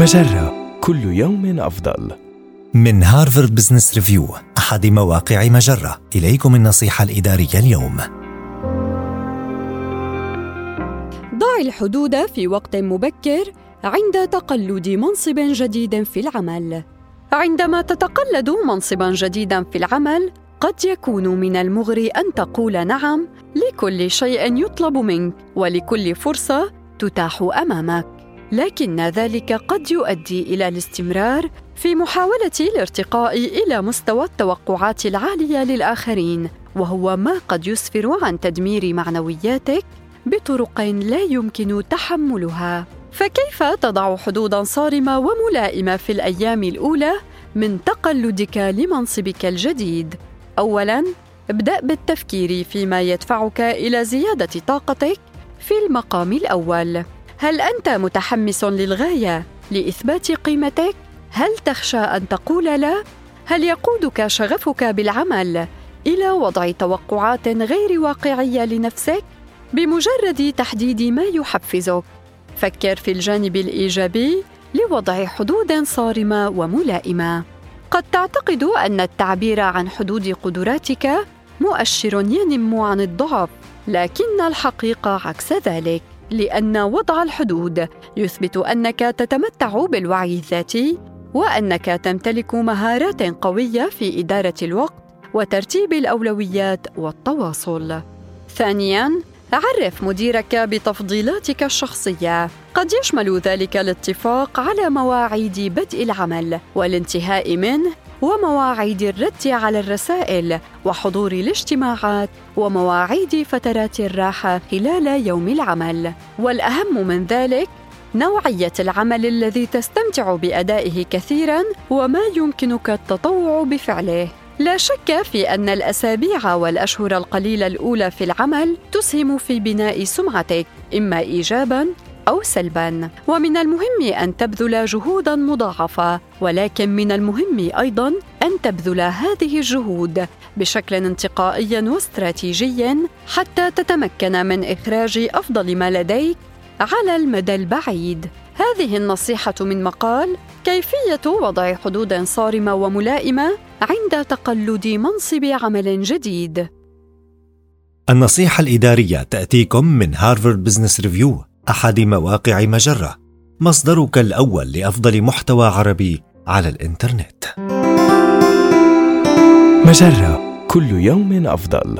مجرة كل يوم أفضل. من هارفارد بزنس ريفيو أحد مواقع مجرة. إليكم النصيحة الإدارية اليوم. ضع الحدود في وقت مبكر عند تقلد منصب جديد في العمل. عندما تتقلد منصبا جديدا في العمل قد يكون من المغري أن تقول نعم لكل شيء يطلب منك ولكل فرصة تتاح أمامك. لكن ذلك قد يؤدي إلى الاستمرار في محاولة الارتقاء إلى مستوى التوقعات العالية للآخرين وهو ما قد يسفر عن تدمير معنوياتك بطرق لا يمكن تحملها. فكيف تضع حدودا صارمة وملائمة في الأيام الأولى من تقلدك لمنصبك الجديد؟ اولا ابدأ بالتفكير فيما يدفعك إلى زيادة طاقتك في المقام الأول. هل أنت متحمس للغاية لإثبات قيمتك؟ هل تخشى أن تقول لا؟ هل يقودك شغفك بالعمل إلى وضع توقعات غير واقعية لنفسك؟ بمجرد تحديد ما يحفزك فكر في الجانب الإيجابي لوضع حدود صارمة وملائمة. قد تعتقد أن التعبير عن حدود قدراتك مؤشر ينم عن الضعف لكن الحقيقة عكس ذلك. لأن وضع الحدود. يثبت أنك تتمتع بالوعي الذاتي وأنك تمتلك مهارات قوية في إدارة الوقت وترتيب الأولويات والتواصل. ثانيا عرف مديرك بتفضيلاتك الشخصية. قد يشمل ذلك الاتفاق على مواعيد بدء العمل والانتهاء منه ومواعيد الرد على الرسائل وحضور الاجتماعات ومواعيد فترات الراحة خلال يوم العمل. والأهم من ذلك نوعية العمل الذي تستمتع بأدائه كثيرا وما يمكنك التطوع بفعله. لا شك في أن الأسابيع والأشهر القليلة الأولى في العمل تسهم في بناء سمعتك إما ايجابا أو سلبا. ومن المهم أن تبذل جهودا مضاعفة ولكن من المهم أيضا أن تبذل هذه الجهود بشكل انتقائي واستراتيجي حتى تتمكن من إخراج أفضل ما لديك على المدى البعيد. هذه النصيحة من مقال كيفية وضع حدود صارمة وملائمة عند تقلد منصب عمل جديد. النصيحة الإدارية تأتيكم من هارفارد بزنس ريفيو أحد مواقع مجرة. مصدرك الأول لأفضل محتوى عربي على الإنترنت. مجرة. كل يوم أفضل.